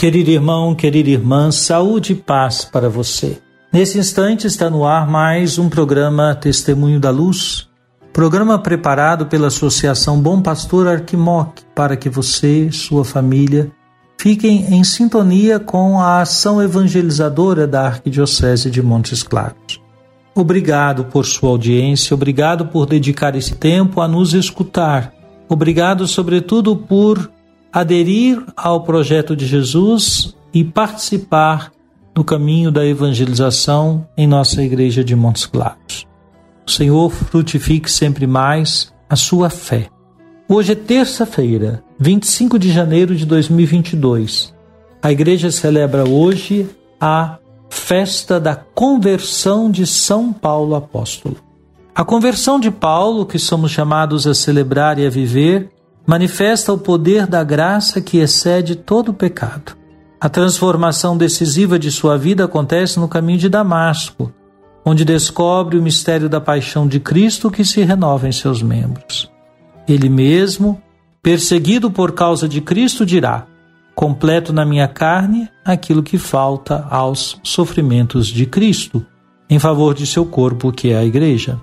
Querido irmão, querida irmã, saúde e paz para você. Nesse instante está no ar mais um programa Testemunho da Luz, programa preparado pela Associação Bom Pastor Arquimoc para que você sua família fiquem em sintonia com a ação evangelizadora da Arquidiocese de Montes Claros. Obrigado por sua audiência, obrigado por dedicar esse tempo a nos escutar. Obrigado, sobretudo, por aderir ao projeto de Jesus e participar do caminho da evangelização em nossa igreja de Montes Claros. O Senhor frutifique sempre mais a sua fé. Hoje é terça-feira, 25 de janeiro de 2022. A igreja celebra hoje a festa da conversão de São Paulo apóstolo. A conversão de Paulo, que somos chamados a celebrar e a viver, manifesta o poder da graça que excede todo o pecado. A transformação decisiva de sua vida acontece no caminho de Damasco, onde descobre o mistério da paixão de Cristo que se renova em seus membros. Ele mesmo, perseguido por causa de Cristo, dirá: Completo na minha carne aquilo que falta aos sofrimentos de Cristo, em favor de seu corpo, que é a Igreja.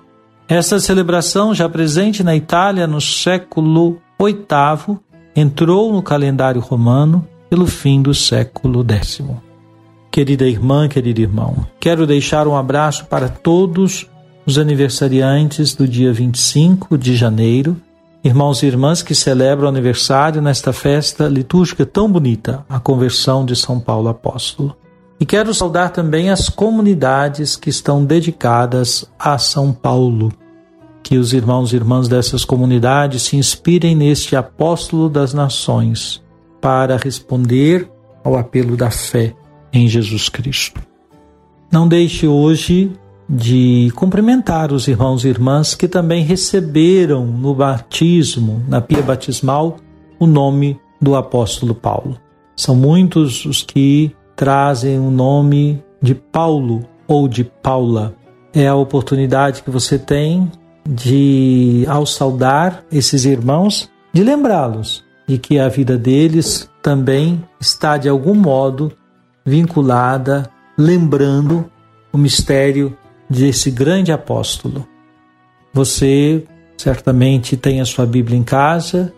Esta celebração, já presente na Itália no século VIII, entrou no calendário romano pelo fim do século X. Querida irmã, querido irmão, quero deixar um abraço para todos os aniversariantes do dia 25 de janeiro, irmãos e irmãs que celebram aniversário nesta festa litúrgica tão bonita, a conversão de São Paulo Apóstolo. E quero saudar também as comunidades que estão dedicadas a São Paulo. Que os irmãos e irmãs dessas comunidades se inspirem neste apóstolo das nações para responder ao apelo da fé em Jesus Cristo. Não deixe hoje de cumprimentar os irmãos e irmãs que também receberam no batismo, na pia batismal, o nome do apóstolo Paulo. São muitos os que trazem o nome de Paulo ou de Paula. É a oportunidade que você tem de, ao saudar esses irmãos, de lembrá-los de que a vida deles também está de algum modo vinculada, lembrando o mistério desse grande apóstolo. Você certamente tem a sua Bíblia em casa.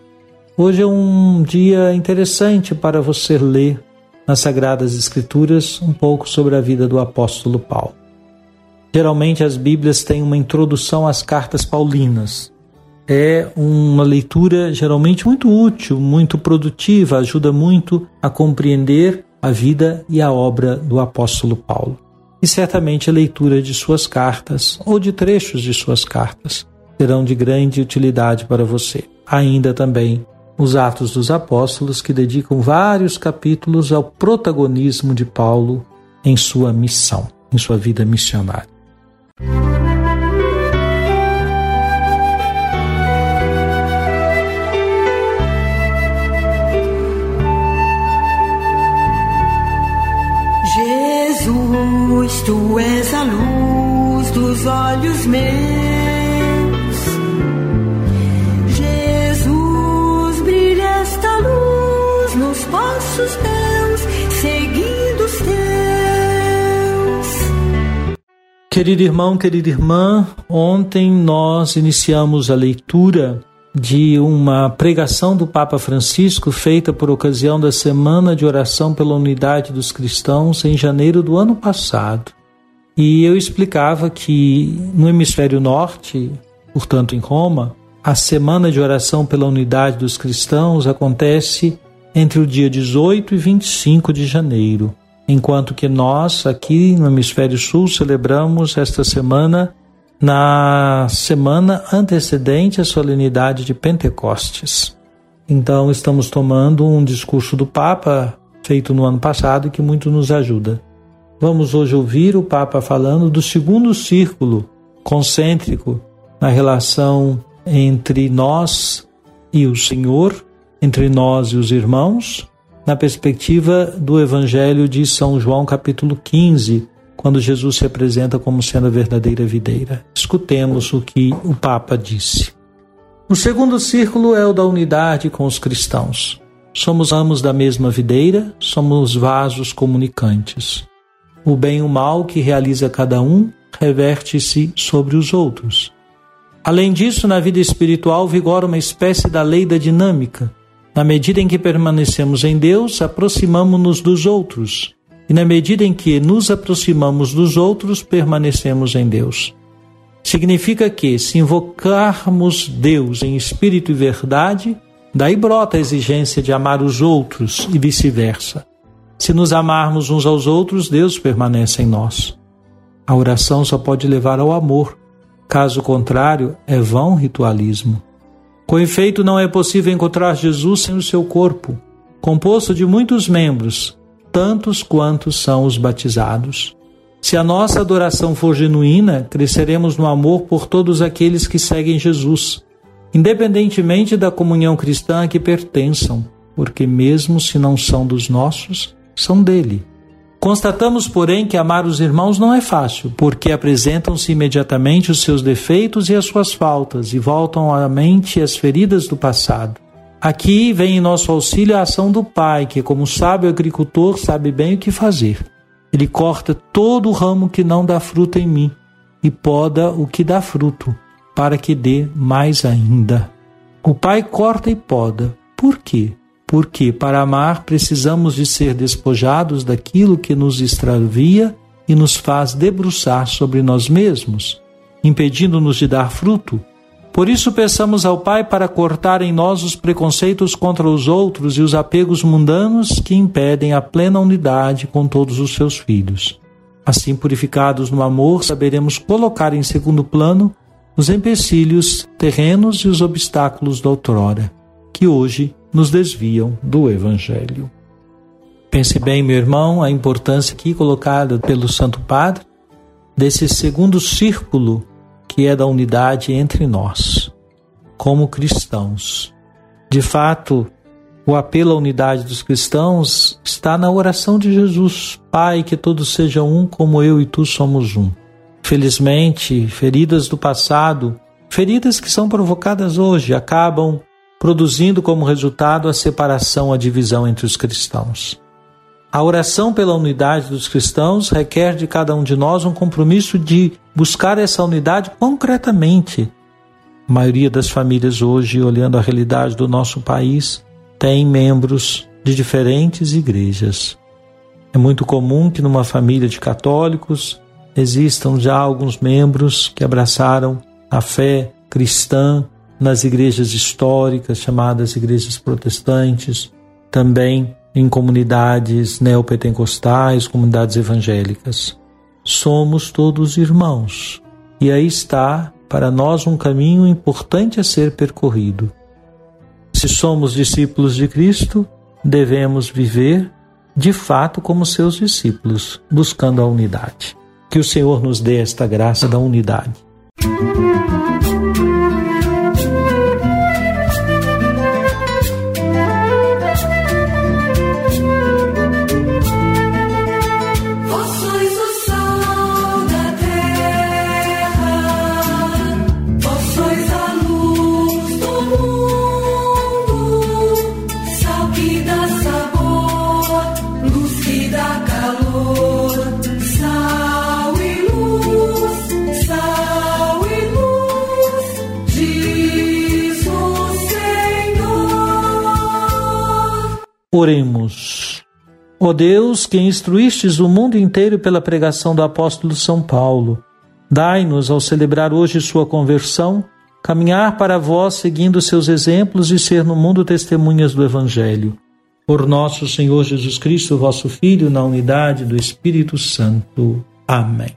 Hoje é um dia interessante para você ler nas Sagradas Escrituras um pouco sobre a vida do apóstolo Paulo. Geralmente as Bíblias têm uma introdução às cartas paulinas. É uma leitura geralmente muito útil, muito produtiva, ajuda muito a compreender a vida e a obra do apóstolo Paulo. E certamente a leitura de suas cartas ou de trechos de suas cartas serão de grande utilidade para você. Ainda também os Atos dos Apóstolos, que dedicam vários capítulos ao protagonismo de Paulo em sua missão, em sua vida missionária. Tu és a luz dos olhos meus. Jesus, brilha esta luz nos passos teus, seguindo os teus. Querido irmão, querida irmã, ontem nós iniciamos a leitura de uma pregação do Papa Francisco feita por ocasião da Semana de Oração pela Unidade dos Cristãos em janeiro do ano passado. E eu explicava que no hemisfério norte, portanto em Roma, a Semana de Oração pela Unidade dos Cristãos acontece entre o dia 18 e 25 de janeiro, enquanto que nós, aqui no Hemisfério Sul, celebramos esta semana na semana antecedente à solenidade de Pentecostes. Então, estamos tomando um discurso do Papa feito no ano passado que muito nos ajuda. Vamos hoje ouvir o Papa falando do segundo círculo concêntrico na relação entre nós e o Senhor, entre nós e os irmãos, na perspectiva do Evangelho de São João, capítulo 15, quando Jesus se apresenta como sendo a verdadeira videira. Escutemos o que o Papa disse. O segundo círculo é o da unidade com os cristãos. Somos amos da mesma videira, somos vasos comunicantes. O bem e o mal que realiza cada um reverte-se sobre os outros. Além disso, na vida espiritual vigora uma espécie da lei da dinâmica. Na medida em que permanecemos em Deus, aproximamos-nos dos outros e na medida em que nos aproximamos dos outros, permanecemos em Deus. Significa que, se invocarmos Deus em espírito e verdade, daí brota a exigência de amar os outros e vice-versa. Se nos amarmos uns aos outros, Deus permanece em nós. A oração só pode levar ao amor, caso contrário, é vão ritualismo. Com efeito, não é possível encontrar Jesus sem o seu corpo, composto de muitos membros, tantos quantos são os batizados. Se a nossa adoração for genuína, cresceremos no amor por todos aqueles que seguem Jesus, independentemente da comunhão cristã a que pertençam, porque, mesmo se não são dos nossos, são dele. Constatamos, porém, que amar os irmãos não é fácil, porque apresentam-se imediatamente os seus defeitos e as suas faltas e voltam à mente as feridas do passado. Aqui vem em nosso auxílio a ação do Pai, que, como sábio agricultor, sabe bem o que fazer. Ele corta todo o ramo que não dá fruto em mim e poda o que dá fruto, para que dê mais ainda. O Pai corta e poda. Por quê? Porque para amar precisamos de ser despojados daquilo que nos extravia e nos faz debruçar sobre nós mesmos, impedindo-nos de dar fruto por isso peçamos ao Pai para cortar em nós os preconceitos contra os outros e os apegos mundanos que impedem a plena unidade com todos os seus filhos. Assim, purificados no amor, saberemos colocar em segundo plano os empecilhos terrenos e os obstáculos da outrora, que hoje nos desviam do Evangelho. Pense bem, meu irmão, a importância aqui colocada pelo Santo Padre desse segundo círculo que é da unidade entre nós, como cristãos. De fato, o apelo à unidade dos cristãos está na oração de Jesus: Pai, que todos sejam um como eu e tu somos um. Felizmente, feridas do passado, feridas que são provocadas hoje, acabam produzindo como resultado a separação, a divisão entre os cristãos. A oração pela unidade dos cristãos requer de cada um de nós um compromisso de buscar essa unidade concretamente. A maioria das famílias hoje, olhando a realidade do nosso país, tem membros de diferentes igrejas. É muito comum que numa família de católicos existam já alguns membros que abraçaram a fé cristã nas igrejas históricas, chamadas igrejas protestantes, também em comunidades neopentecostais, comunidades evangélicas. Somos todos irmãos. E aí está para nós um caminho importante a ser percorrido. Se somos discípulos de Cristo, devemos viver de fato como seus discípulos, buscando a unidade. Que o Senhor nos dê esta graça da unidade. Oremos. Ó Deus, que instruístes o mundo inteiro pela pregação do apóstolo São Paulo, dai-nos, ao celebrar hoje sua conversão, caminhar para vós seguindo seus exemplos e ser no mundo testemunhas do Evangelho. Por nosso Senhor Jesus Cristo, vosso Filho, na unidade do Espírito Santo. Amém.